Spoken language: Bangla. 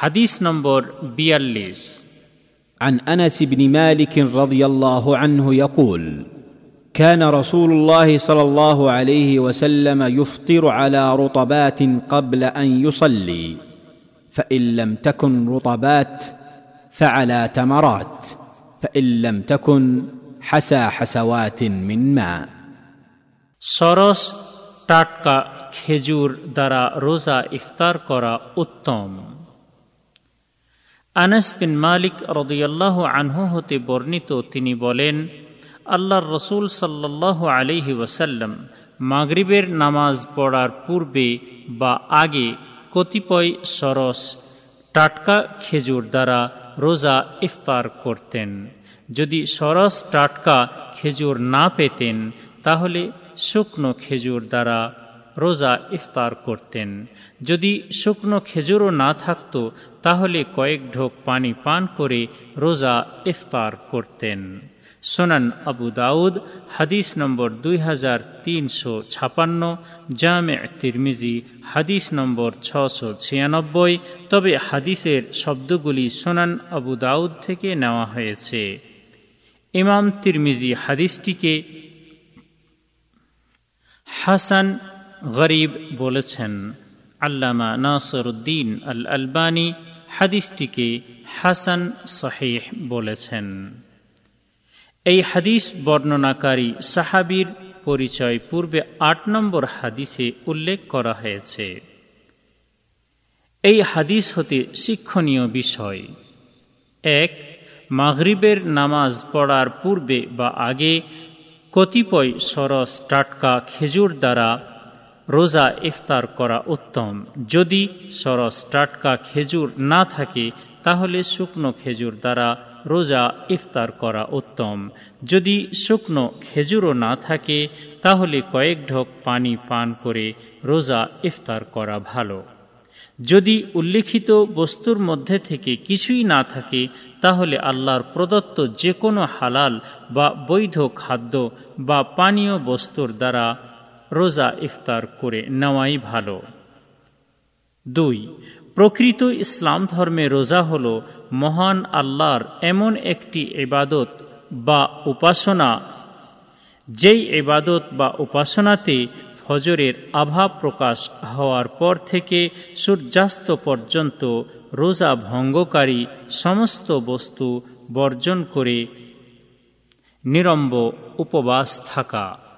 হাদিস নম্বর বিয়াল্লিশ عن انس بن مالك رضي الله عنه يقول كان رسول الله صلى الله عليه وسلم يفطر على رطبات قبل ان يصلي فان لم تكن رطبات فعلى تمرات فان لم تكن حسى حسوات من ماء সরস টাটকা খেজুর দ্বারা রোজা ইফতার করা উত্তম আনাস বিন মালিক রদিয়াল্লাহ আনহু হতে বর্ণিত তিনি বলেন, আল্লাহর রসুল সাল্লাহ আলিহি ওয়াসাল্লাম মাগরিবের নামাজ পড়ার পূর্বে বা আগে কতিপয় সরস, টাটকা খেজুর দ্বারা রোজা ইফতার করতেন। যদি সরস, টাটকা খেজুর না পেতেন, তাহলে শুকনো খেজুর দ্বারা রোজা ইফতার করতেন। যদি শুকনো খেজুরও না থাকত, তাহলে কয়েক ঢোক পানি পান করে রোজা ইফতার করতেন। সোনান আবু দাউদ, হাদিস নম্বর দুই হাজার তিনশো ছাপান্ন, জামে তিরমিজি, হাদিস নম্বর ছশো ছিয়ানব্বই, তবে হাদিসের শব্দগুলি সোনান আবু দাউদ থেকে নেওয়া হয়েছে। ইমাম তিরমিজি হাদিসটিকে হাসান গরিব বলেছেন, আল্লামা নাসরুদ্দিন আল আলবানী হাদিসটিকে হাসান সাহেহ বলেছেন। এই হাদিস বর্ণনাকারী সাহাবির পরিচয় পূর্বে আট নম্বর হাদিসে উল্লেখ করা হয়েছে। এই হাদিস হতে শিক্ষণীয় বিষয়। এক, মাগরিবের নামাজ পড়ার পূর্বে বা আগে কতিপয় সরস টাটকা খেজুর দ্বারা রোজা ইফতার করা উত্তম। যদি সরস টাটকা খেজুর না থাকে, তাহলে শুকনো খেজুর দ্বারা রোজা ইফতার করা উত্তম। যদি শুকনো খেজুরও না থাকে, তাহলে কয়েক ঢোক পানি পান করে রোজা ইফতার করা ভালো। যদি উল্লিখিত বস্তুর মধ্যে থেকে কিছুই না থাকে, তাহলে আল্লাহর প্রদত্ত যে কোনো হালাল বা বৈধ খাদ্য বা পানীয় বস্তুর দ্বারা রোজা ইফতার করে নেওয়াই ভালো। দুই, প্রকৃত ইসলাম ধর্মে রোজা হল মহান আল্লাহর এমন একটি এবাদত বা উপাসনা, যেই এবাদত বা উপাসনাতে ফজরের আভা প্রকাশ হওয়ার পর থেকে সূর্যাস্ত পর্যন্ত রোজা ভঙ্গকারী সমস্ত বস্তু বর্জন করে নিরম্ব উপবাস থাকা।